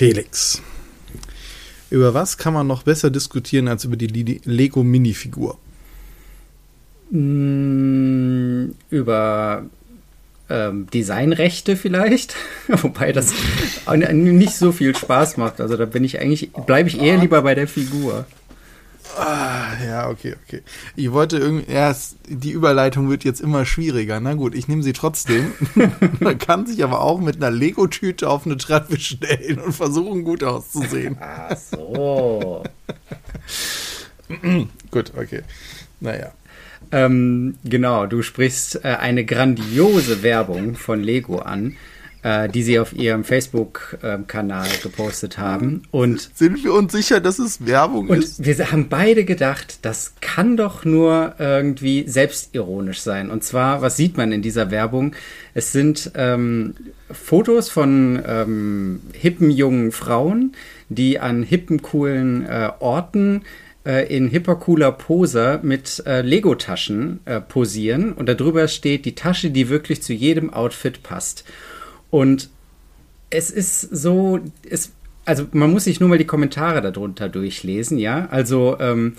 Felix. Über was kann man noch besser diskutieren als über die Lego Minifigur? Mm, über ähm, Designrechte vielleicht, wobei das nicht so viel Spaß macht. Also da bin ich eigentlich, bleibe ich eher lieber bei der Figur. Ah, ja, okay, okay. Ich wollte irgendwie, ja, die Überleitung wird jetzt immer schwieriger. Na gut, ich nehme sie trotzdem. Man kann sich aber auch mit einer Lego-Tüte auf eine Treppe stellen und versuchen, gut auszusehen. Ach so. gut, okay. Naja. Ähm, genau, du sprichst äh, eine grandiose Werbung von Lego an die sie auf ihrem Facebook-Kanal gepostet haben. Und sind wir uns sicher, dass es Werbung und ist? Wir haben beide gedacht, das kann doch nur irgendwie selbstironisch sein. Und zwar, was sieht man in dieser Werbung? Es sind ähm, Fotos von ähm, hippen jungen Frauen, die an hippen coolen äh, Orten äh, in hipper cooler Pose mit äh, Lego-Taschen äh, posieren und darüber steht die Tasche, die wirklich zu jedem Outfit passt. Und es ist so, es, also man muss sich nur mal die Kommentare darunter durchlesen, ja. Also ähm,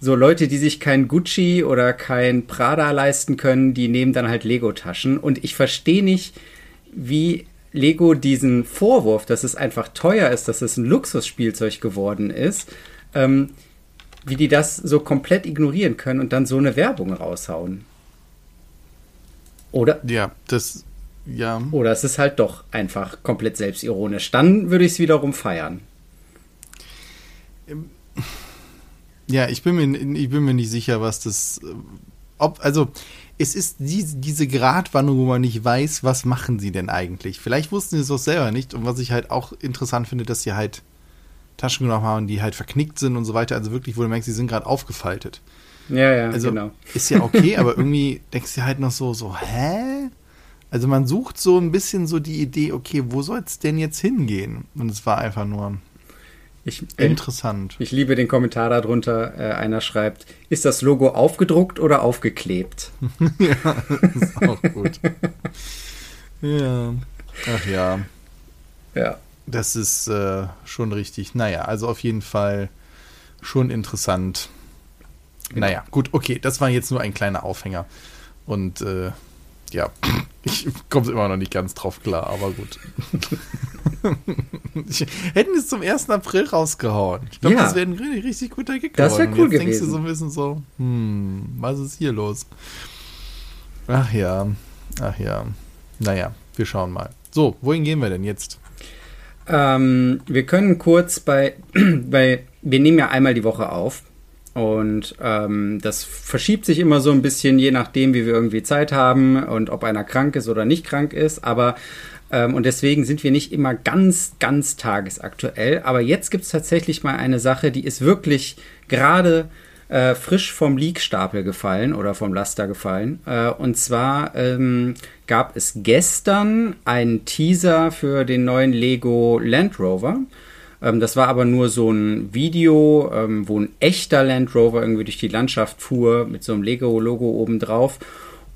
so Leute, die sich kein Gucci oder kein Prada leisten können, die nehmen dann halt Lego-Taschen. Und ich verstehe nicht, wie Lego diesen Vorwurf, dass es einfach teuer ist, dass es ein Luxusspielzeug geworden ist, ähm, wie die das so komplett ignorieren können und dann so eine Werbung raushauen. Oder? Ja, das ja. Oder es ist halt doch einfach komplett selbstironisch. Dann würde ich es wiederum feiern. Ja, ich bin mir, ich bin mir nicht sicher, was das. Äh, ob, also, es ist die, diese Gratwanderung, wo man nicht weiß, was machen sie denn eigentlich. Vielleicht wussten sie es auch selber nicht. Und was ich halt auch interessant finde, dass sie halt Taschen genommen haben, die halt verknickt sind und so weiter. Also wirklich, wo du merkst, sie sind gerade aufgefaltet. Ja, ja, also, genau. Ist ja okay, aber irgendwie denkst du halt noch so, so, hä? Also man sucht so ein bisschen so die Idee, okay, wo soll es denn jetzt hingehen? Und es war einfach nur ich, äh, interessant. Ich liebe den Kommentar darunter. Äh, einer schreibt, ist das Logo aufgedruckt oder aufgeklebt? ja, das ist auch gut. ja. Ach ja. Ja. Das ist äh, schon richtig. Naja, also auf jeden Fall schon interessant. Genau. Naja, gut, okay, das war jetzt nur ein kleiner Aufhänger. Und äh, ja, ich komme immer noch nicht ganz drauf klar, aber gut. hätten es zum 1. April rausgehauen. Ich glaube, ja. das wäre ein richtig, richtig guter Gig Das wäre cool gewesen. denkst du so ein bisschen so, hm, was ist hier los? Ach ja, ach ja. Naja, wir schauen mal. So, wohin gehen wir denn jetzt? Ähm, wir können kurz bei, bei, wir nehmen ja einmal die Woche auf. Und ähm, das verschiebt sich immer so ein bisschen, je nachdem, wie wir irgendwie Zeit haben und ob einer krank ist oder nicht krank ist. Aber ähm, und deswegen sind wir nicht immer ganz, ganz tagesaktuell. Aber jetzt gibt es tatsächlich mal eine Sache, die ist wirklich gerade äh, frisch vom Leak-Stapel gefallen oder vom Laster gefallen. Äh, und zwar ähm, gab es gestern einen Teaser für den neuen Lego Land Rover. Ähm, das war aber nur so ein Video, ähm, wo ein echter Land Rover irgendwie durch die Landschaft fuhr mit so einem Lego-Logo obendrauf.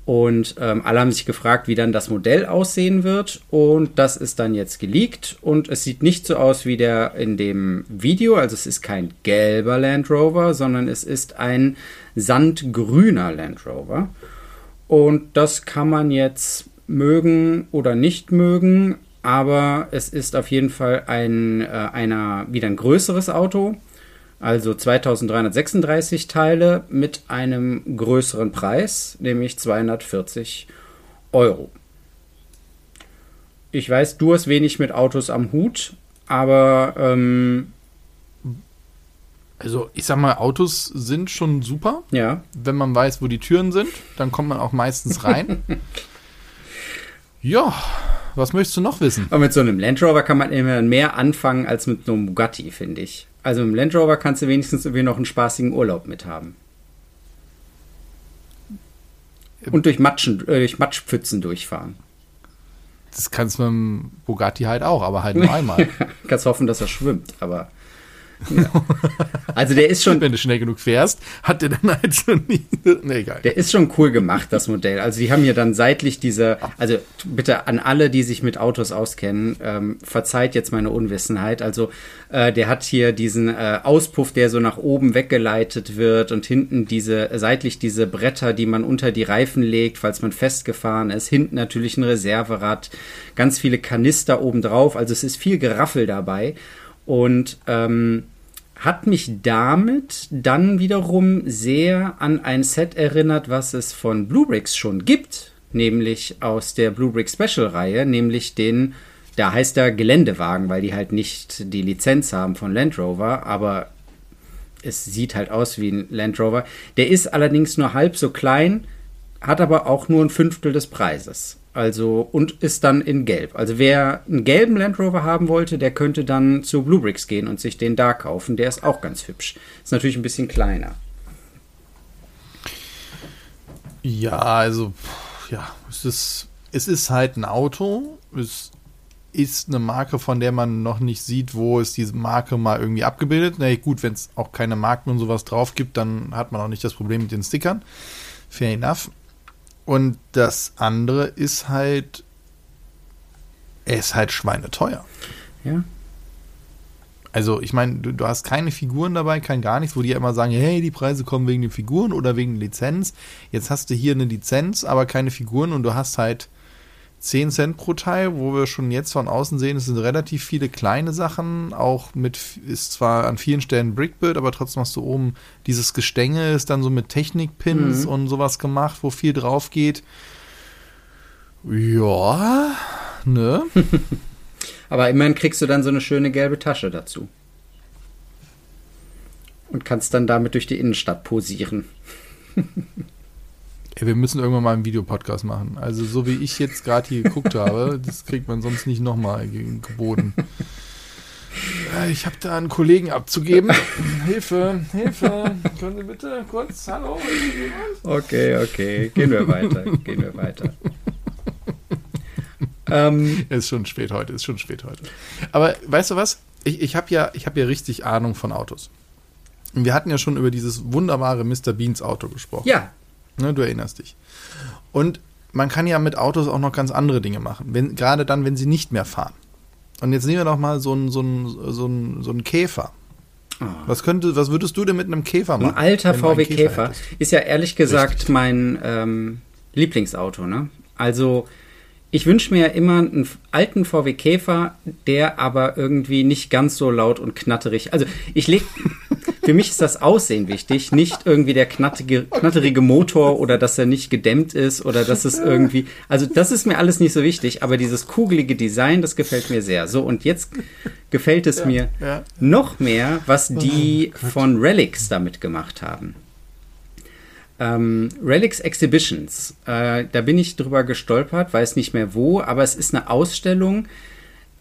Und ähm, alle haben sich gefragt, wie dann das Modell aussehen wird. Und das ist dann jetzt geleakt. Und es sieht nicht so aus wie der in dem Video. Also es ist kein gelber Land Rover, sondern es ist ein sandgrüner Land Rover. Und das kann man jetzt mögen oder nicht mögen aber es ist auf jeden Fall ein, äh, einer, wieder ein größeres Auto, also 2336 Teile mit einem größeren Preis, nämlich 240 Euro. Ich weiß, du hast wenig mit Autos am Hut, aber ähm, also ich sag mal, Autos sind schon super. Ja. Wenn man weiß, wo die Türen sind, dann kommt man auch meistens rein. ja, was möchtest du noch wissen? Aber mit so einem Land Rover kann man immer mehr anfangen als mit so einem Bugatti, finde ich. Also im Land Rover kannst du wenigstens irgendwie noch einen spaßigen Urlaub mit haben. Und durch, Matschen, äh, durch Matschpfützen durchfahren. Das kannst du mit dem Bugatti halt auch, aber halt nur einmal. kannst hoffen, dass er schwimmt, aber Ja. Also der ist schon. Wenn du schnell genug fährst, hat der dann halt schon nie. Ne, egal. Der ist schon cool gemacht, das Modell. Also die haben hier dann seitlich diese. Also bitte an alle, die sich mit Autos auskennen, ähm, verzeiht jetzt meine Unwissenheit. Also äh, der hat hier diesen äh, Auspuff, der so nach oben weggeleitet wird und hinten diese seitlich diese Bretter, die man unter die Reifen legt, falls man festgefahren ist. Hinten natürlich ein Reserverad, ganz viele Kanister oben drauf. Also es ist viel Geraffel dabei und ähm, hat mich damit dann wiederum sehr an ein Set erinnert, was es von Bluebricks schon gibt, nämlich aus der Bluebrick Special Reihe, nämlich den, da heißt er Geländewagen, weil die halt nicht die Lizenz haben von Land Rover, aber es sieht halt aus wie ein Land Rover. Der ist allerdings nur halb so klein, hat aber auch nur ein Fünftel des Preises. Also und ist dann in Gelb. Also wer einen gelben Land Rover haben wollte, der könnte dann zu Bluebricks gehen und sich den da kaufen. Der ist auch ganz hübsch. Ist natürlich ein bisschen kleiner. Ja, also ja, es ist es ist halt ein Auto. Es ist eine Marke, von der man noch nicht sieht, wo ist diese Marke mal irgendwie abgebildet. Na gut, wenn es auch keine Marken und sowas drauf gibt, dann hat man auch nicht das Problem mit den Stickern. Fair enough. Und das andere ist halt, er ist halt schweineteuer. Ja. Also, ich meine, du, du, hast keine Figuren dabei, kein gar nichts, wo die ja immer sagen, hey, die Preise kommen wegen den Figuren oder wegen der Lizenz. Jetzt hast du hier eine Lizenz, aber keine Figuren und du hast halt 10 Cent pro Teil, wo wir schon jetzt von außen sehen, es sind relativ viele kleine Sachen, auch mit, ist zwar an vielen Stellen Brickbuild, aber trotzdem hast du oben dieses Gestänge, ist dann so mit Technikpins mhm. und sowas gemacht, wo viel drauf geht. Ja, ne? aber immerhin kriegst du dann so eine schöne gelbe Tasche dazu. Und kannst dann damit durch die Innenstadt posieren. Ey, wir müssen irgendwann mal einen Videopodcast machen. Also so wie ich jetzt gerade hier geguckt habe, das kriegt man sonst nicht nochmal geboten. Ich habe da einen Kollegen abzugeben. Hilfe, Hilfe. Können Sie bitte kurz, hallo? Okay, okay. Gehen wir weiter. Gehen wir weiter. ähm, ist schon spät heute, ist schon spät heute. Aber weißt du was? Ich, ich habe ja, hab ja richtig Ahnung von Autos. wir hatten ja schon über dieses wunderbare Mr. Beans Auto gesprochen. Ja, Ne, du erinnerst dich. Und man kann ja mit Autos auch noch ganz andere Dinge machen, wenn, gerade dann, wenn sie nicht mehr fahren. Und jetzt nehmen wir doch mal so einen, so einen, so einen, so einen Käfer. Oh. Was, könnte, was würdest du denn mit einem Käfer machen? Ein alter VW Käfer, Käfer ist ja ehrlich gesagt Richtig. mein ähm, Lieblingsauto. Ne? Also ich wünsche mir ja immer einen alten VW Käfer, der aber irgendwie nicht ganz so laut und knatterig. Also ich leg, für mich ist das Aussehen wichtig, nicht irgendwie der knatterige, knatterige Motor oder dass er nicht gedämmt ist oder dass es irgendwie. Also das ist mir alles nicht so wichtig, aber dieses kugelige Design, das gefällt mir sehr. So und jetzt gefällt es ja, mir ja. noch mehr, was die oh, von Relics damit gemacht haben. Ähm, Relics Exhibitions, äh, da bin ich drüber gestolpert, weiß nicht mehr wo, aber es ist eine Ausstellung,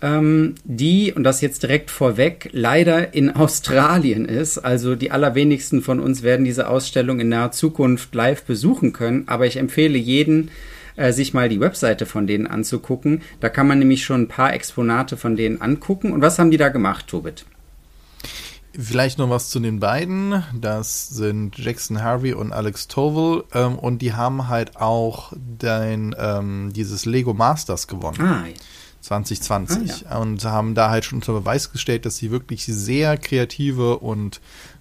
ähm, die, und das jetzt direkt vorweg, leider in Australien ist. Also die allerwenigsten von uns werden diese Ausstellung in naher Zukunft live besuchen können, aber ich empfehle jeden, äh, sich mal die Webseite von denen anzugucken. Da kann man nämlich schon ein paar Exponate von denen angucken. Und was haben die da gemacht, Tobit? Vielleicht noch was zu den beiden. Das sind Jackson Harvey und Alex Tovel. Ähm, und die haben halt auch dein, ähm, dieses Lego Masters gewonnen. Ah, 2020. Ah, ja. Und haben da halt schon unter Beweis gestellt, dass sie wirklich sehr kreative und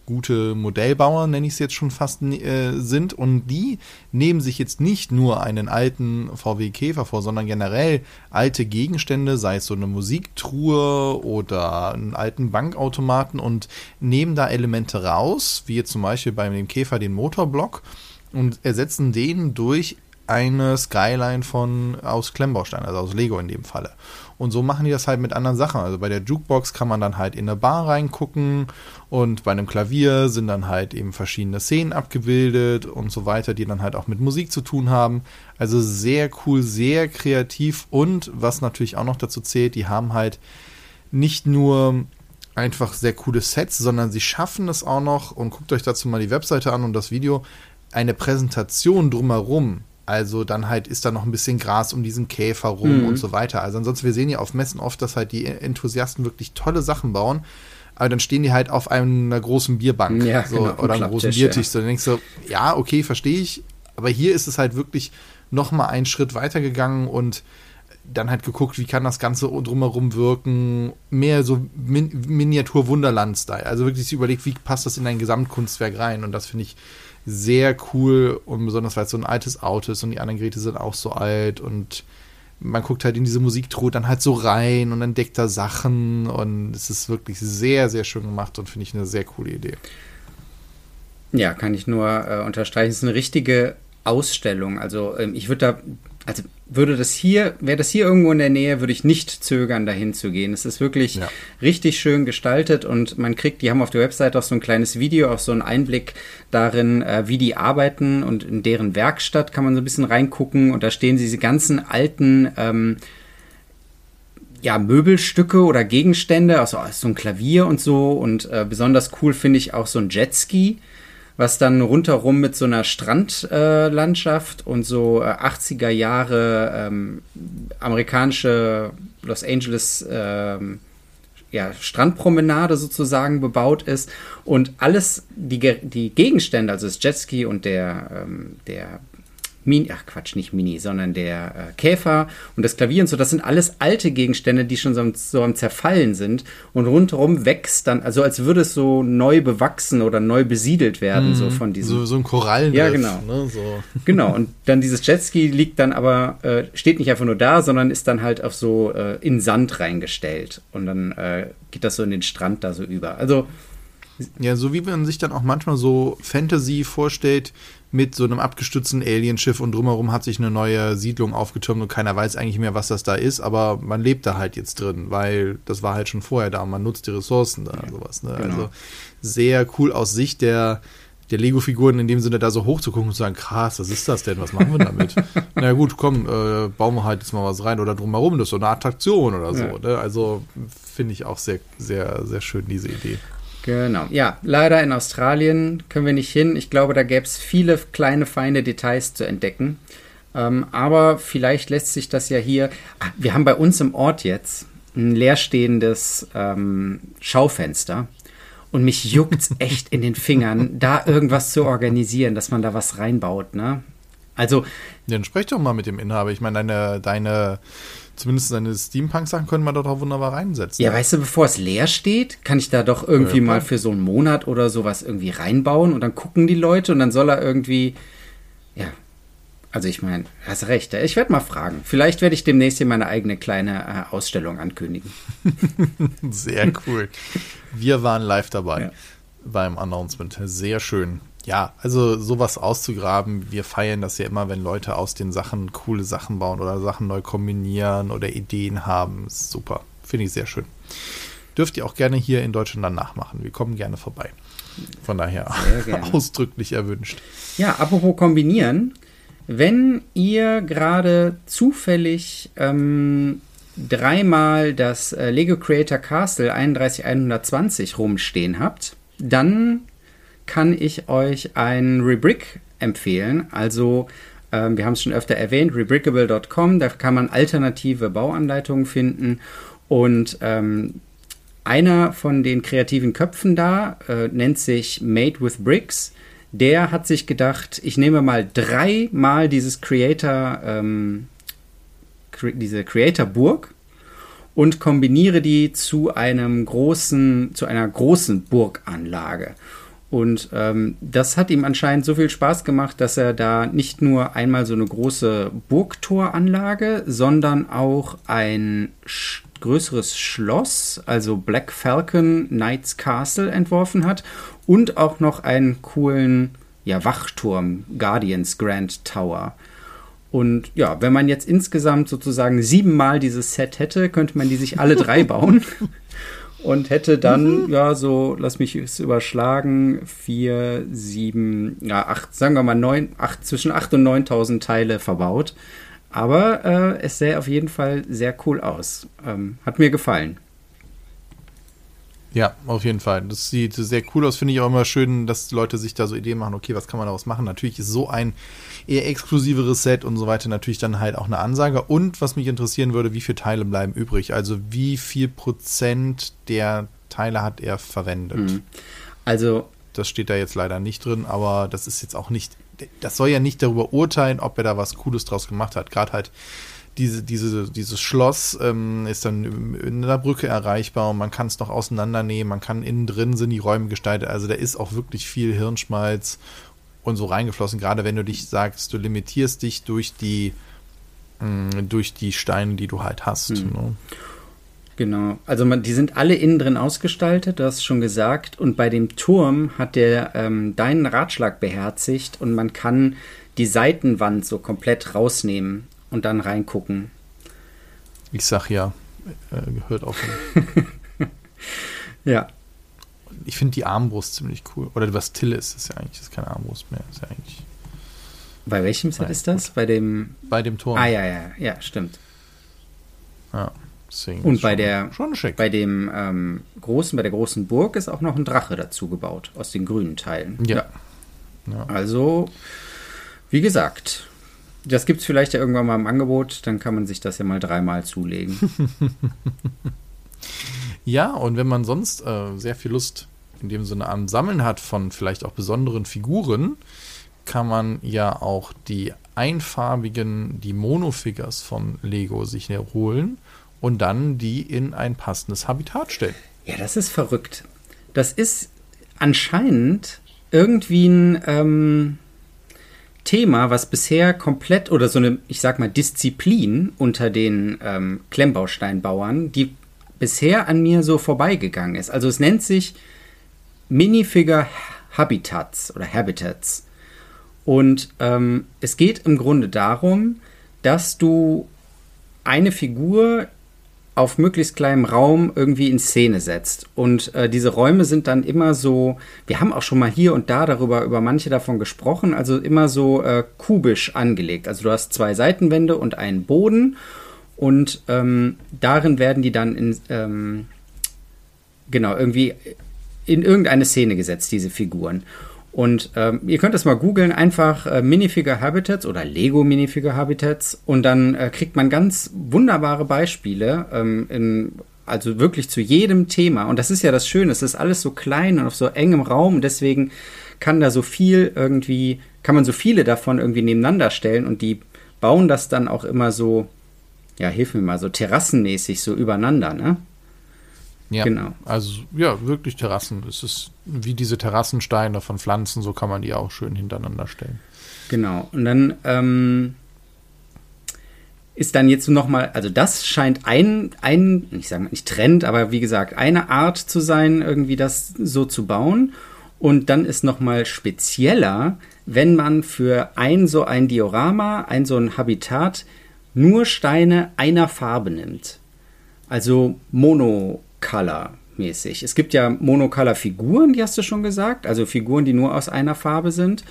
gute Modellbauer, nenne ich es jetzt schon fast, äh, sind. Und die nehmen sich jetzt nicht nur einen alten VW Käfer vor, sondern generell alte Gegenstände, sei es so eine Musiktruhe oder einen alten Bankautomaten und nehmen da Elemente raus, wie jetzt zum Beispiel bei dem Käfer den Motorblock und ersetzen den durch eine Skyline von aus Klemmbaustein, also aus Lego in dem Falle. Und so machen die das halt mit anderen Sachen. Also bei der Jukebox kann man dann halt in eine Bar reingucken und bei einem Klavier sind dann halt eben verschiedene Szenen abgebildet und so weiter, die dann halt auch mit Musik zu tun haben. Also sehr cool, sehr kreativ und was natürlich auch noch dazu zählt, die haben halt nicht nur einfach sehr coole Sets, sondern sie schaffen es auch noch und guckt euch dazu mal die Webseite an und das Video, eine Präsentation drumherum Also dann halt ist da noch ein bisschen Gras um diesen Käfer rum Mhm. und so weiter. Also ansonsten, wir sehen ja auf Messen oft, dass halt die Enthusiasten wirklich tolle Sachen bauen. Aber dann stehen die halt auf einer großen Bierbank Ja, so, genau, oder einem großen Biertisch. ja. So, dann denkst du, ja, okay, verstehe ich. Aber hier ist es halt wirklich noch mal einen Schritt weiter gegangen und dann halt geguckt, wie kann das Ganze drumherum wirken. Mehr so Min Miniatur-Wunderland-Style. Also wirklich sich überlegt, wie passt das in ein Gesamtkunstwerk rein. Und das finde ich sehr cool. Und besonders, weil es so ein altes Auto ist und die anderen Geräte sind auch so alt. Und man guckt halt in diese Musiktruhe dann halt so rein und entdeckt da Sachen. Und es ist wirklich sehr, sehr schön gemacht und finde ich eine sehr coole Idee. Ja, kann ich nur äh, unterstreichen. Es ist eine richtige Ausstellung. Also ähm, ich würde da, also würde das hier, wäre das hier irgendwo in der Nähe, würde ich nicht zögern, dahin zu gehen. Es ist wirklich Ja. richtig schön gestaltet und man kriegt, die haben auf der Website auch so ein kleines Video, auch so einen Einblick darin, äh, wie die arbeiten und in deren Werkstatt kann man so ein bisschen reingucken und da stehen diese ganzen alten ähm, ja, Möbelstücke oder Gegenstände, also so ein Klavier und so. Und äh, besonders cool finde ich auch so ein Jetski, was dann rundherum mit so einer Strandlandschaft äh, und so äh, 80er Jahre ähm, amerikanische Los Angeles ähm, ja, Strandpromenade sozusagen bebaut ist. Und alles, die, die Gegenstände, also das Jetski und der, ähm, der Mini, ach Quatsch, nicht Mini, sondern der äh, Käfer und das Klavier und so, das sind alles alte Gegenstände, die schon so, am- so am Zerfallen sind und rundherum wächst dann, also als würde es so neu bewachsen oder neu besiedelt werden, so von diesem So, so ein Korallenriff. Ja, genau. Ne, so. Genau, und dann dieses Jetski liegt dann aber, äh, steht nicht einfach nur da, sondern ist dann halt auf so äh, in Sand reingestellt. Und dann äh, geht das so in den Strand da so über. Also, Ja, so wie man sich dann auch manchmal so Fantasy vorstellt mit so einem abgestützten Alienschiff und drumherum hat sich eine neue Siedlung aufgetürmt und keiner weiß eigentlich mehr, was das da ist, aber man lebt da halt jetzt drin, weil das war halt schon vorher da und man nutzt die Ressourcen da, sowas. Ne? genau. Also sehr cool aus Sicht der, der Lego-Figuren in dem Sinne da so hoch zu gucken und zu sagen, krass, was ist das denn, was machen wir damit? Na gut, komm, äh, bauen wir halt jetzt mal was rein oder drumherum, das ist so eine Attraktion oder so. Ja. Ne? Also finde ich auch sehr, sehr, sehr schön, diese Idee. Genau. Ja, leider in Australien können wir nicht hin. Ich glaube, da gäbe es viele kleine, feine Details zu entdecken. Ähm, aber vielleicht lässt sich das ja hier. Ah, wir haben bei uns im Ort jetzt ein leerstehendes ähm, Schaufenster. Und mich juckt's echt in den Fingern, da irgendwas zu organisieren, dass man da was reinbaut, ne? Also, Dann sprech doch mal mit dem Inhaber. Ich meine, deine, deine, zumindest deine Steampunk-Sachen können wir dort auch wunderbar reinsetzen. ja, weißt du, bevor es leer steht, kann ich da doch irgendwie Ja, mal für so einen Monat oder sowas irgendwie reinbauen und dann gucken die Leute und dann soll er irgendwie, ja, also ich meine, hast recht. Ich werde mal fragen. Vielleicht werde ich demnächst hier meine eigene kleine äh, Ausstellung ankündigen. Sehr cool. Wir waren live dabei Ja. beim Announcement. Sehr schön. Ja, also sowas auszugraben, wir feiern das ja immer, wenn Leute aus den Sachen coole Sachen bauen oder Sachen neu kombinieren oder Ideen haben. Ist super. Finde ich sehr schön. Dürft ihr auch gerne hier in Deutschland dann nachmachen. Wir kommen gerne vorbei. Von daher ausdrücklich erwünscht. Ja, apropos kombinieren. Wenn ihr gerade zufällig ähm, dreimal das äh, Lego Creator Castle 31120 rumstehen habt, dann kann ich euch ein Rebrick empfehlen. Also, ähm, wir haben es schon öfter erwähnt, rebrickable.com, da kann man alternative Bauanleitungen finden. Und ähm, einer von den kreativen Köpfen da äh, nennt sich Made with Bricks. Der hat sich gedacht, ich nehme mal dreimal dieses Creator, ähm, diese Creator-Burg und kombiniere die zu einem großen, zu einer großen Burganlage. Und ähm, das hat ihm anscheinend so viel Spaß gemacht, dass er da nicht nur einmal so eine große Burgtoranlage, sondern auch ein sch größeres Schloss, also Black Falcon Knights Castle, entworfen hat und auch noch einen coolen ja, Wachturm, Guardians Grand Tower. Und ja, wenn man jetzt insgesamt sozusagen siebenmal dieses Set hätte, könnte man die sich alle drei bauen. Und hätte dann, ja, so, lass mich es überschlagen, vier, sieben, ja, acht, sagen wir mal neun, acht, zwischen acht und neuntausend Teile verbaut. Aber äh, es sähe auf jeden Fall sehr cool aus. Ähm, hat mir gefallen. Ja, auf jeden Fall. Das sieht sehr cool aus. Finde ich auch immer schön, dass Leute sich da so Ideen machen, okay, was kann man daraus machen? Natürlich ist so ein eher exklusiveres Set und so weiter natürlich dann halt auch eine Ansage. Und was mich interessieren würde, wie viele Teile bleiben übrig? Also wie viel Prozent der Teile hat er verwendet? Mhm. Also. Das steht da jetzt leider nicht drin, aber das ist jetzt auch nicht, das soll ja nicht darüber urteilen, ob er da was Cooles draus gemacht hat. Gerade halt diese, diese, dieses Schloss ähm, ist dann in der Brücke erreichbar und man kann es noch auseinandernehmen, man kann innen drin sind die Räume gestaltet. Also da ist auch wirklich viel Hirnschmalz und so reingeflossen, gerade wenn du dich sagst, du limitierst dich durch die, mh, mm, durch die Steine, die du halt hast. Mhm. Ne? Genau, also man, die sind alle innen drin ausgestaltet, du hast schon gesagt. Und bei dem Turm hat der ähm, deinen Ratschlag beherzigt und man kann die Seitenwand so komplett rausnehmen und dann reingucken. Ich sag ja, äh, gehört auf. ja. Ich finde die Armbrust ziemlich cool. Oder was Till ist, ist ja eigentlich ist keine Armbrust mehr. Ist ja eigentlich. Bei welchem Set Nein, ist das? Gut. Bei dem. Bei dem Turm. Ah ja, ja, ja, stimmt. Ja. Deswegen und bei schon, der schon schick. bei dem ähm, großen, bei der großen Burg ist auch noch ein Drache dazu gebaut aus den grünen Teilen. Ja. ja. ja. Also, wie gesagt, das gibt es vielleicht ja irgendwann mal im Angebot, dann kann man sich das ja mal dreimal zulegen. ja, und wenn man sonst äh, sehr viel Lust in dem Sinne am Sammeln hat von vielleicht auch besonderen Figuren, kann man ja auch die einfarbigen, die Monofigures von Lego sich holen und dann die in ein passendes Habitat stellen. Ja, das ist verrückt. Das ist anscheinend irgendwie ein, ähm, Thema, was bisher komplett oder so eine, ich sag mal, Disziplin unter den ähm, Klemmbausteinbauern, die bisher an mir so vorbeigegangen ist. Also es nennt sich Minifigure Habitats oder Habitats. Und ähm, es geht im Grunde darum, dass du eine Figur auf möglichst kleinem Raum irgendwie in Szene setzt. Und äh, diese Räume sind dann immer so, wir haben auch schon mal hier und da darüber, über manche davon gesprochen, also immer so äh, kubisch angelegt. Also du hast zwei Seitenwände und einen Boden und ähm, darin werden die dann in, ähm, genau, irgendwie in irgendeine Szene gesetzt, diese Figuren. Und ähm, ihr könnt das mal googeln, einfach äh, Minifigure Habitats oder Lego Minifigure Habitats und dann äh, kriegt man ganz wunderbare Beispiele, ähm, in, also wirklich zu jedem Thema. Und das ist ja das Schöne, es ist alles so klein und auf so engem Raum, deswegen kann da so viel irgendwie, kann man so viele davon irgendwie nebeneinander stellen und die bauen das dann auch immer so, ja, hilf mir mal, so terrassenmäßig so übereinander, ne? Ja, genau. Also ja, wirklich Terrassen. Es ist wie diese Terrassensteine von Pflanzen, so kann man die auch schön hintereinander stellen. Genau. Und dann ähm, ist dann jetzt noch mal, also das scheint ein, ein, ich sage mal nicht Trend, aber wie gesagt, eine Art zu sein, irgendwie das so zu bauen. Und dann ist noch mal spezieller, wenn man für ein so ein Diorama, ein so ein Habitat, nur Steine einer Farbe nimmt. Also Mono Monocolor-mäßig. Es gibt ja Monocolor-Figuren, die hast du schon gesagt, also Figuren, die nur aus einer Farbe sind.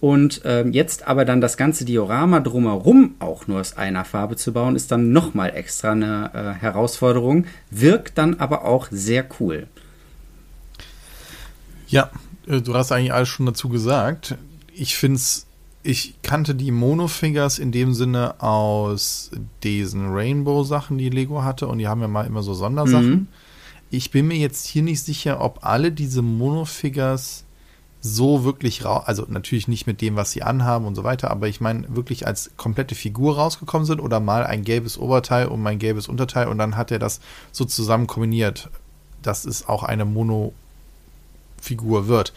Und ähm, jetzt aber dann das ganze Diorama drumherum auch nur aus einer Farbe zu bauen, ist dann nochmal extra eine äh, Herausforderung, wirkt dann aber auch sehr cool. Ja, äh, du hast eigentlich alles schon dazu gesagt. Ich finde es ich kannte die Monofigures in dem Sinne aus diesen Rainbow-Sachen, die Lego hatte. Und die haben ja mal immer so Sondersachen. Mhm. Ich bin mir jetzt hier nicht sicher, ob alle diese Monofigures so wirklich raus, also natürlich nicht mit dem, was sie anhaben und so weiter, aber ich meine wirklich als komplette Figur rausgekommen sind oder mal ein gelbes Oberteil und mein gelbes Unterteil und dann hat er das so zusammen kombiniert, dass es auch eine Monofigur wird.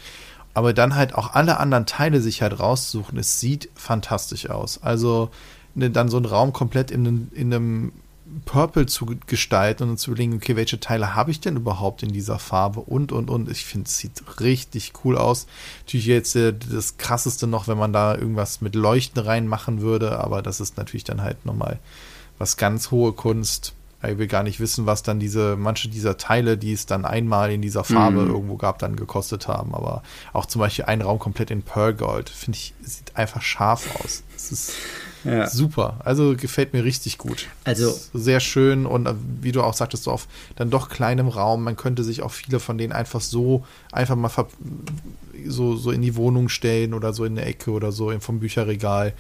Aber dann halt auch alle anderen Teile sich halt raussuchen, es sieht fantastisch aus. Also ne, dann so einen Raum komplett in, in einem Purple zu gestalten und zu überlegen, okay, welche Teile habe ich denn überhaupt in dieser Farbe und, und, und. Ich finde, es sieht richtig cool aus. Natürlich jetzt äh, das krasseste noch, wenn man da irgendwas mit Leuchten reinmachen würde, aber das ist natürlich dann halt nochmal was ganz hohe Kunst. Ich will gar nicht wissen, was dann diese, manche dieser Teile, die es dann einmal in dieser Farbe mhm. irgendwo gab, dann gekostet haben. Aber auch zum Beispiel ein Raum komplett in Pearl Gold, finde ich, sieht einfach scharf aus. Es ist ja. super. Also gefällt mir richtig gut. Also sehr schön und äh, wie du auch sagtest, so auf dann doch kleinem Raum. Man könnte sich auch viele von denen einfach so, einfach mal so, so in die Wohnung stellen oder so in der Ecke oder so vom Bücherregal.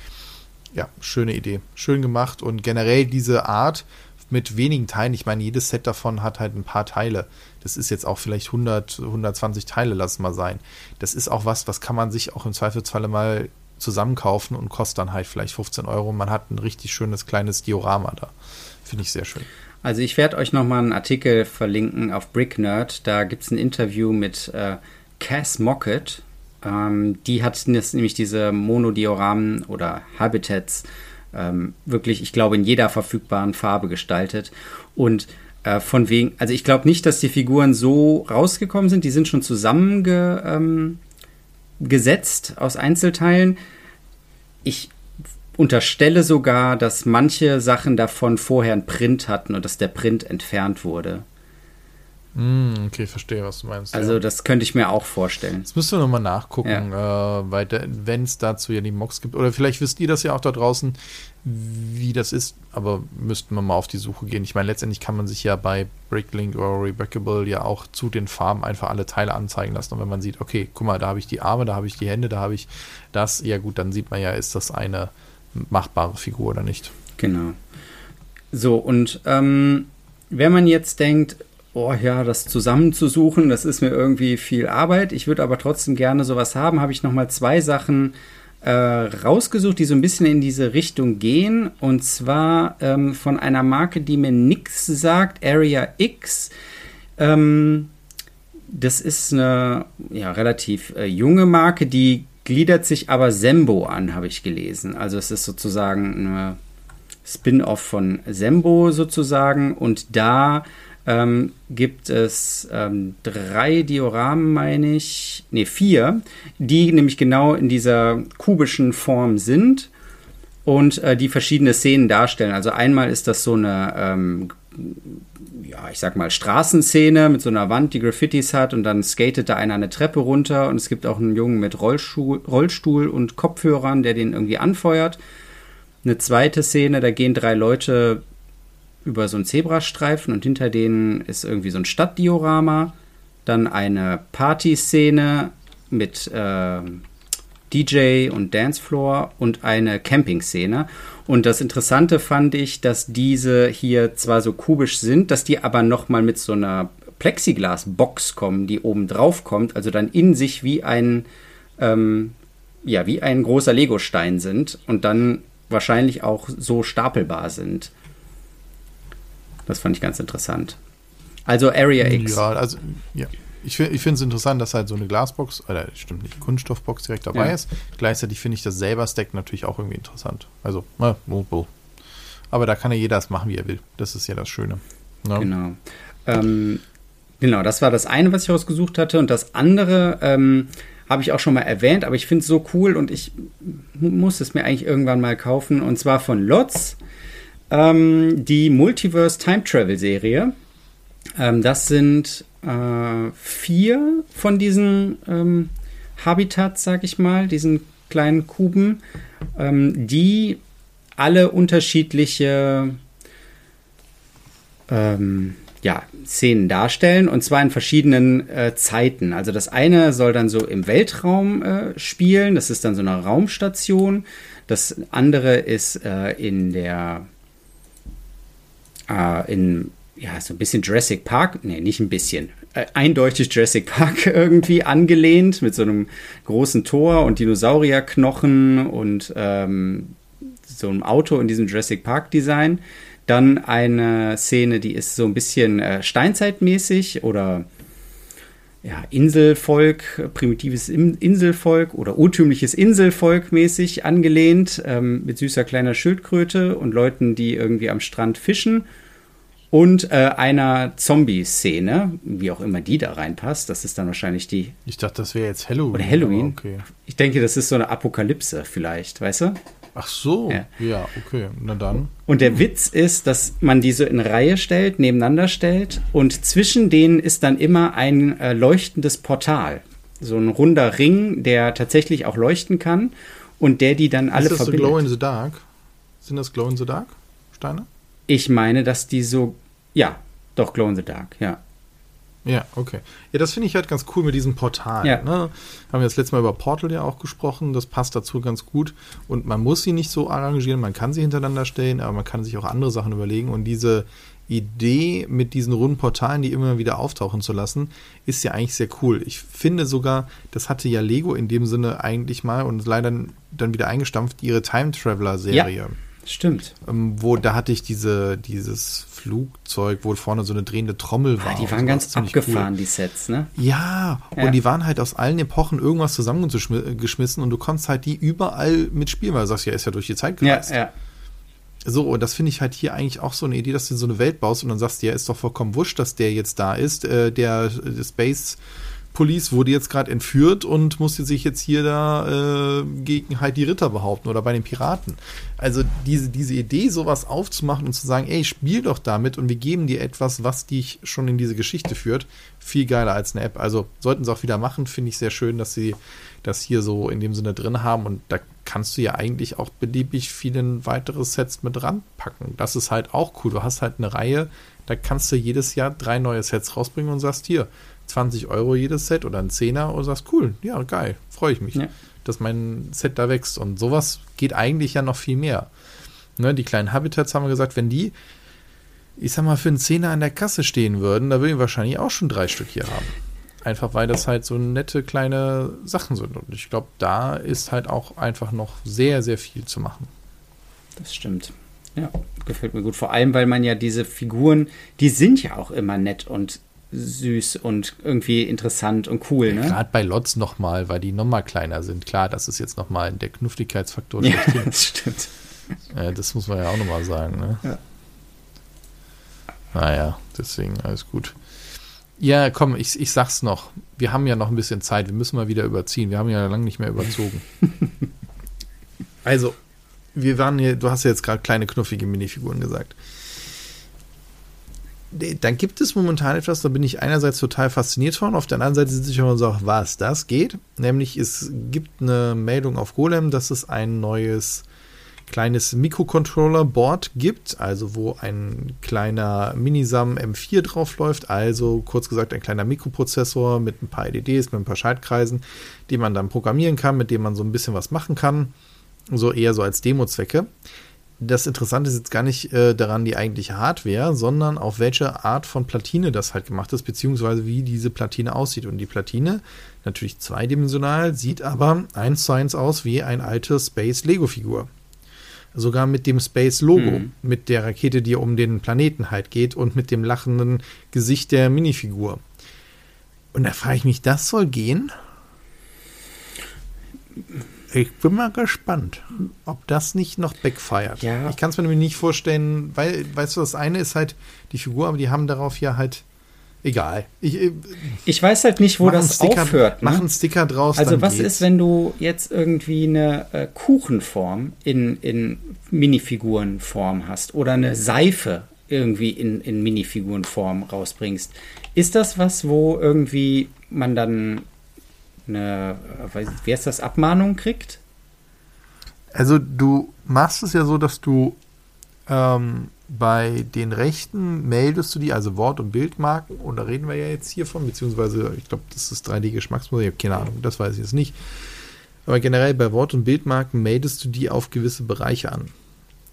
Ja, schöne Idee. Schön gemacht und generell diese Art mit wenigen Teilen. Ich meine, jedes Set davon hat halt ein paar Teile. Das ist jetzt auch vielleicht 100, 120 Teile, lass mal sein. Das ist auch was, was kann man sich auch im Zweifelsfalle mal zusammenkaufen und kostet dann halt vielleicht 15 Euro. Man hat ein richtig schönes kleines Diorama da. Finde ich sehr schön. Also ich werde euch nochmal einen Artikel verlinken auf BrickNerd. Da gibt es ein Interview mit äh, Cass Mockett. Ähm, die hat nämlich diese Monodioramen oder Habitats ähm, wirklich, ich glaube, in jeder verfügbaren Farbe gestaltet. Und äh, von wegen, also ich glaube nicht, dass die Figuren so rausgekommen sind. Die sind schon zusammengesetzt ähm, aus Einzelteilen. Ich unterstelle sogar, dass manche Sachen davon vorher einen Print hatten und dass der Print entfernt wurde. Mm, okay, verstehe, was du meinst. Also, ja. das könnte ich mir auch vorstellen. Das müsst ihr nochmal nachgucken, ja. äh, weil wenn es dazu ja die Mocks gibt. Oder vielleicht wisst ihr das ja auch da draußen, wie das ist, aber müssten wir mal auf die Suche gehen. Ich meine, letztendlich kann man sich ja bei Bricklink oder Rebackable ja auch zu den Farben einfach alle Teile anzeigen lassen. Und wenn man sieht, okay, guck mal, da habe ich die Arme, da habe ich die Hände, da habe ich das, ja gut, dann sieht man ja, ist das eine machbare Figur oder nicht. Genau. So, und ähm, wenn man jetzt denkt, oh ja, das zusammenzusuchen, das ist mir irgendwie viel Arbeit. Ich würde aber trotzdem gerne sowas haben. Habe ich nochmal zwei Sachen äh, rausgesucht, die so ein bisschen in diese Richtung gehen. Und zwar ähm, von einer Marke, die mir nichts sagt, Area X. Ähm, das ist eine ja, relativ äh, junge Marke, die gliedert sich aber Sembo an, habe ich gelesen. Also es ist sozusagen eine Spin-off von Sembo sozusagen. Und da ähm, gibt es ähm, drei Dioramen, meine ich, ne, vier, die nämlich genau in dieser kubischen Form sind und äh, die verschiedene Szenen darstellen. Also einmal ist das so eine, ähm, ja, ich sag mal, Straßenszene mit so einer Wand, die Graffitis hat und dann skatet da einer eine Treppe runter und es gibt auch einen Jungen mit Rollstuhl, Rollstuhl und Kopfhörern, der den irgendwie anfeuert. Eine zweite Szene, da gehen drei Leute über so einen Zebrastreifen und hinter denen ist irgendwie so ein Stadtdiorama. Dann eine Partyszene mit äh, DJ und Dancefloor und eine Campingszene. Und das Interessante fand ich, dass diese hier zwar so kubisch sind, dass die aber nochmal mit so einer Plexiglas-Box kommen, die oben drauf kommt, also dann in sich wie ein, ähm, ja, wie ein großer Legostein sind und dann wahrscheinlich auch so stapelbar sind. Das fand ich ganz interessant. Also Area X. Ja, also, ja. Ich, ich finde es interessant, dass halt so eine Glasbox, oder stimmt nicht, Kunststoffbox direkt dabei ja. ist. Gleichzeitig finde ich das selber Stack natürlich auch irgendwie interessant. Also, äh, aber da kann ja jeder das machen, wie er will. Das ist ja das Schöne. Ja. Ne? Genau. Ähm, genau, das war das eine, was ich rausgesucht hatte. Und das andere ähm, habe ich auch schon mal erwähnt, aber ich finde es so cool und ich muss es mir eigentlich irgendwann mal kaufen. Und zwar von Lotz ähm, die Multiverse Time Travel Serie. Ähm, das sind äh, vier von diesen ähm, Habitats, sag ich mal, diesen kleinen Kuben, ähm, die alle unterschiedliche ähm, ja, Szenen darstellen und zwar in verschiedenen äh, Zeiten. Also das eine soll dann so im Weltraum äh, spielen, das ist dann so eine Raumstation. Das andere ist äh, in der äh, in ja, so ein bisschen Jurassic Park, nee, nicht ein bisschen, äh, eindeutig Jurassic Park irgendwie angelehnt mit so einem großen Tor und Dinosaurierknochen und ähm, so einem Auto in diesem Jurassic Park Design. Dann eine Szene, die ist so ein bisschen äh, steinzeitmäßig oder ja, Inselvolk, primitives Inselvolk oder urtümliches Inselvolk mäßig angelehnt, ähm, mit süßer kleiner Schildkröte und Leuten, die irgendwie am Strand fischen. Und äh, einer Zombie-Szene, wie auch immer die da reinpasst. Das ist dann wahrscheinlich die. Ich dachte, das wäre jetzt Halloween. Oder Halloween. Okay. Ich denke, das ist so eine Apokalypse vielleicht, weißt du? Ach so, ja. ja, okay, na dann. Und der Witz ist, dass man diese in Reihe stellt, nebeneinander stellt und zwischen denen ist dann immer ein äh, leuchtendes Portal. So ein runder Ring, der tatsächlich auch leuchten kann und der die dann alle ist das verbindet. So Glow in the Dark? Sind das Glow in the Dark Steine? Ich meine, dass die so, ja, doch Glow in the Dark, ja. Ja, okay. Ja, das finde ich halt ganz cool mit diesem Portal. Ja. Ne? Haben wir das letzte Mal über Portal ja auch gesprochen. Das passt dazu ganz gut. Und man muss sie nicht so arrangieren, man kann sie hintereinander stellen, aber man kann sich auch andere Sachen überlegen. Und diese Idee mit diesen runden Portalen, die immer wieder auftauchen zu lassen, ist ja eigentlich sehr cool. Ich finde sogar, das hatte ja Lego in dem Sinne eigentlich mal und leider dann wieder eingestampft, ihre Time Traveler Serie. Ja. Stimmt. Ähm, wo da hatte ich diese, dieses Flugzeug, wo vorne so eine drehende Trommel war. Ah, die waren ganz abgefahren, cool. die Sets, ne? Ja, ja, und die waren halt aus allen Epochen irgendwas zusammengeschmissen und du konntest halt die überall mitspielen, weil du sagst, ja, ist ja durch die Zeit gereist. Ja, ja. So, und das finde ich halt hier eigentlich auch so eine Idee, dass du so eine Welt baust und dann sagst, ja, ist doch vollkommen wurscht, dass der jetzt da ist. Äh, der, der Space Police wurde jetzt gerade entführt und musste sich jetzt hier da äh, gegen halt die Ritter behaupten oder bei den Piraten. Also diese, diese Idee, sowas aufzumachen und zu sagen, ey, spiel doch damit und wir geben dir etwas, was dich schon in diese Geschichte führt, viel geiler als eine App. Also sollten sie auch wieder machen, finde ich sehr schön, dass sie das hier so in dem Sinne drin haben und da kannst du ja eigentlich auch beliebig viele weitere Sets mit ranpacken. Das ist halt auch cool. Du hast halt eine Reihe, da kannst du jedes Jahr drei neue Sets rausbringen und sagst, hier, 20 Euro jedes Set oder ein Zehner und sagst, cool, ja, geil, freue ich mich, ja. dass mein Set da wächst. Und sowas geht eigentlich ja noch viel mehr. Ne, die kleinen Habitats haben wir gesagt, wenn die, ich sag mal, für einen Zehner an der Kasse stehen würden, da würden wir wahrscheinlich auch schon drei Stück hier haben. Einfach weil das halt so nette kleine Sachen sind. Und ich glaube, da ist halt auch einfach noch sehr, sehr viel zu machen. Das stimmt. Ja, gefällt mir gut. Vor allem, weil man ja diese Figuren, die sind ja auch immer nett und süß und irgendwie interessant und cool. Ne? Gerade bei Lots nochmal, weil die nochmal kleiner sind. Klar, das ist jetzt nochmal der Knuffigkeitsfaktor. Ja, das stimmt. Ja, das muss man ja auch nochmal sagen. Ne? Ja. Naja, deswegen alles gut. Ja, komm, ich, ich sag's noch. Wir haben ja noch ein bisschen Zeit. Wir müssen mal wieder überziehen. Wir haben ja lange nicht mehr überzogen. also, wir waren hier, du hast ja jetzt gerade kleine knuffige Minifiguren gesagt dann gibt es momentan etwas, da bin ich einerseits total fasziniert von, auf der anderen Seite sitze ich und sage, was, das geht? Nämlich, es gibt eine Meldung auf Golem, dass es ein neues kleines Mikrocontroller-Board gibt, also wo ein kleiner Minisam M4 draufläuft, also kurz gesagt ein kleiner Mikroprozessor mit ein paar LEDs, mit ein paar Schaltkreisen, die man dann programmieren kann, mit dem man so ein bisschen was machen kann, so eher so als Demo-Zwecke das Interessante ist jetzt gar nicht äh, daran die eigentliche Hardware, sondern auf welche Art von Platine das halt gemacht ist, beziehungsweise wie diese Platine aussieht. Und die Platine, natürlich zweidimensional, sieht aber eins zu eins aus wie ein alte Space-Lego-Figur. Sogar mit dem Space-Logo, mhm. mit der Rakete, die um den Planeten halt geht und mit dem lachenden Gesicht der Minifigur. Und da frage ich mich, das soll gehen? Ich bin mal gespannt, ob das nicht noch backfeiert. Ja. Ich kann es mir nämlich nicht vorstellen, weil, weißt du, das eine ist halt die Figur, aber die haben darauf ja halt egal. Ich, äh, ich weiß halt nicht, wo das Sticker, aufhört. Ne? Mach einen Sticker draus. Also was geht's. ist, wenn du jetzt irgendwie eine äh, Kuchenform in, in Minifigurenform hast oder eine Seife irgendwie in, in Minifigurenform rausbringst? Ist das was, wo irgendwie man dann eine, wie heißt das, Abmahnung kriegt? Also du machst es ja so, dass du ähm, bei den Rechten meldest du die, also Wort- und Bildmarken, und da reden wir ja jetzt hiervon, beziehungsweise ich glaube, das ist 3D-Geschmacksmuster, ich habe keine Ahnung, das weiß ich jetzt nicht. Aber generell bei Wort- und Bildmarken meldest du die auf gewisse Bereiche an.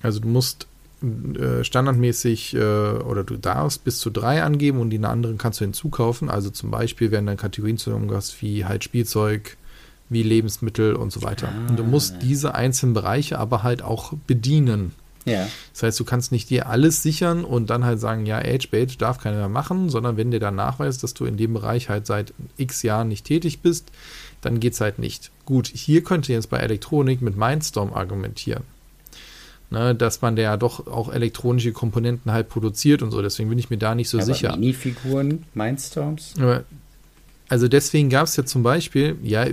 Also du musst äh, standardmäßig äh, oder du darfst bis zu drei angeben und die anderen kannst du hinzukaufen. Also zum Beispiel werden dann Kategorien zusammengefasst wie halt Spielzeug, wie Lebensmittel und so weiter. Ah, und du musst diese einzelnen Bereiche aber halt auch bedienen. Ja. Das heißt, du kannst nicht dir alles sichern und dann halt sagen, ja, Age-Bait darf keiner mehr machen, sondern wenn dir dann nachweist, dass du in dem Bereich halt seit x Jahren nicht tätig bist, dann geht es halt nicht. Gut, hier könnte jetzt bei Elektronik mit Mindstorm argumentieren ne, dass man ja doch auch elektronische Komponenten halt produziert und so. Deswegen bin ich mir da nicht so Aber sicher. Minifiguren, Mindstorms? Also deswegen gab es ja zum Beispiel, ja,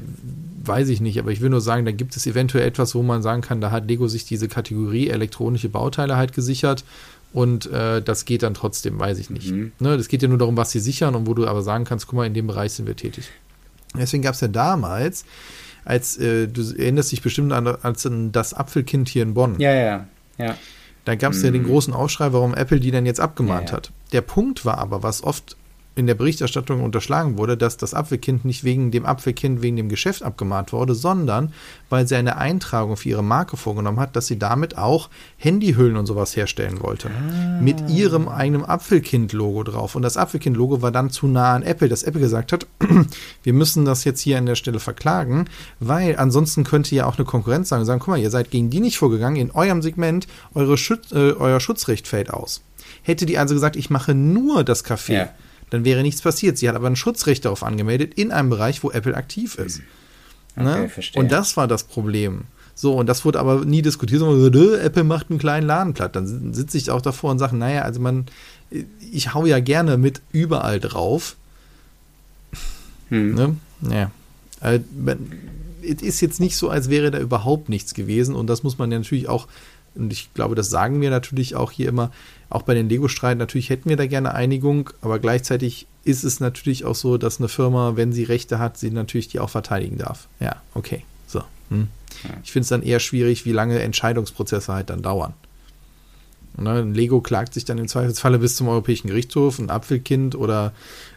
weiß ich nicht, aber ich will nur sagen, da gibt es eventuell etwas, wo man sagen kann, da hat Lego sich diese Kategorie elektronische Bauteile halt gesichert und äh, das geht dann trotzdem, weiß ich nicht. Mhm. Ne, das geht ja nur darum, was sie sichern und wo du aber sagen kannst, guck mal, in dem Bereich sind wir tätig. Deswegen gab es ja damals, als äh, du erinnerst dich bestimmt an, an das Apfelkind hier in Bonn. Ja, ja, ja. Da gab es mhm. ja den mhm. großen Aufschrei, warum Apple die dann jetzt abgemahnt ja, ja. hat. Der Punkt war aber, was oft in der Berichterstattung unterschlagen wurde, dass das Apfelkind nicht wegen dem Apfelkind, wegen dem Geschäft abgemahnt wurde, sondern weil sie eine Eintragung für ihre Marke vorgenommen hat, dass sie damit auch Handyhüllen und sowas herstellen wollte. Ah. Mit ihrem eigenen Apfelkind-Logo drauf. Und das Apfelkind-Logo war dann zu nah an Apple, dass Apple gesagt hat, wir müssen das jetzt hier an der Stelle verklagen, weil ansonsten könnte ja auch eine Konkurrenz sagen, sagen, guck mal, ihr seid gegen die nicht vorgegangen, in eurem Segment, eure Schutz, äh, euer Schutzrecht fällt aus. Hätte die also gesagt, ich mache nur das Café. Ja dann wäre nichts passiert. Sie hat aber ein Schutzrecht darauf angemeldet in einem Bereich, wo Apple aktiv ist. Mhm. Okay, ne? verstehe. Und das war das Problem. So, und das wurde aber nie diskutiert, sondern so, Apple macht einen kleinen Laden platt. Dann sitze ich auch davor und sage, naja, also man, ich hau ja gerne mit überall drauf. Hm. Ne? Ja. Also, es ist jetzt nicht so, als wäre da überhaupt nichts gewesen. Und das muss man ja natürlich auch, und ich glaube, das sagen wir natürlich auch hier immer, auch bei den Lego-Streiten, natürlich hätten wir da gerne Einigung, aber gleichzeitig ist es natürlich auch so, dass eine Firma, wenn sie Rechte hat, sie natürlich die auch verteidigen darf. Ja, okay. So. Hm. Ich finde es dann eher schwierig, wie lange Entscheidungsprozesse halt dann dauern. Ne, Lego klagt sich dann im Zweifelsfalle bis zum Europäischen Gerichtshof, ein Apfelkind oder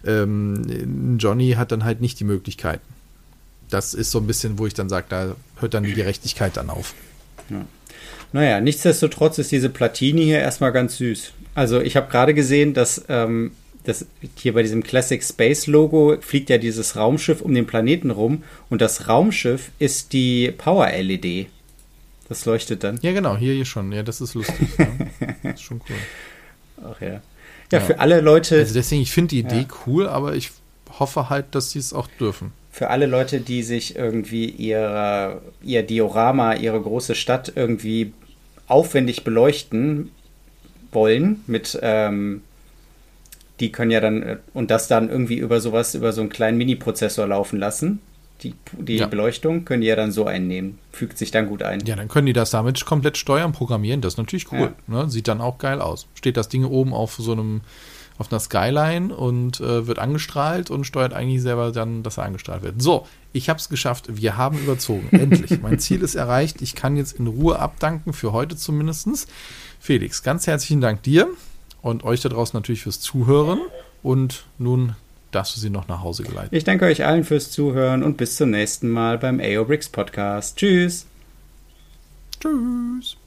ähm, Johnny hat dann halt nicht die Möglichkeiten. Das ist so ein bisschen, wo ich dann sage, da hört dann die Gerechtigkeit dann auf. Ja. Naja, nichtsdestotrotz ist diese Platine hier erstmal ganz süß. Also ich habe gerade gesehen, dass ähm, das hier bei diesem Classic Space Logo fliegt ja dieses Raumschiff um den Planeten rum und das Raumschiff ist die Power LED. Das leuchtet dann. Ja, genau, hier, hier schon. Ja, das ist lustig. ja. Das ist schon cool. Ach ja. Ja, ja. für alle Leute. Also deswegen, ich finde die Idee ja. cool, aber ich hoffe halt, dass sie es auch dürfen für alle Leute, die sich irgendwie ihre, ihr Diorama, ihre große Stadt irgendwie aufwendig beleuchten wollen mit ähm, die können ja dann äh, und das dann irgendwie über sowas, über so einen kleinen Mini-Prozessor laufen lassen. Die, die ja. Beleuchtung können die ja dann so einnehmen. Fügt sich dann gut ein. Ja, dann können die das damit komplett steuern, programmieren. Das ist natürlich cool. Ja. Ne? Sieht dann auch geil aus. Steht das Ding oben auf so einem, auf einer Skyline und äh, wird angestrahlt und steuert eigentlich selber dann, dass er angestrahlt wird. So, ich habe es geschafft. Wir haben überzogen. Endlich. mein Ziel ist erreicht. Ich kann jetzt in Ruhe abdanken, für heute zumindest. Felix, ganz herzlichen Dank dir und euch da draußen natürlich fürs Zuhören. Und nun darfst du sie noch nach Hause geleiten. Ich danke euch allen fürs Zuhören und bis zum nächsten Mal beim AO Bricks Podcast. Tschüss. Tschüss.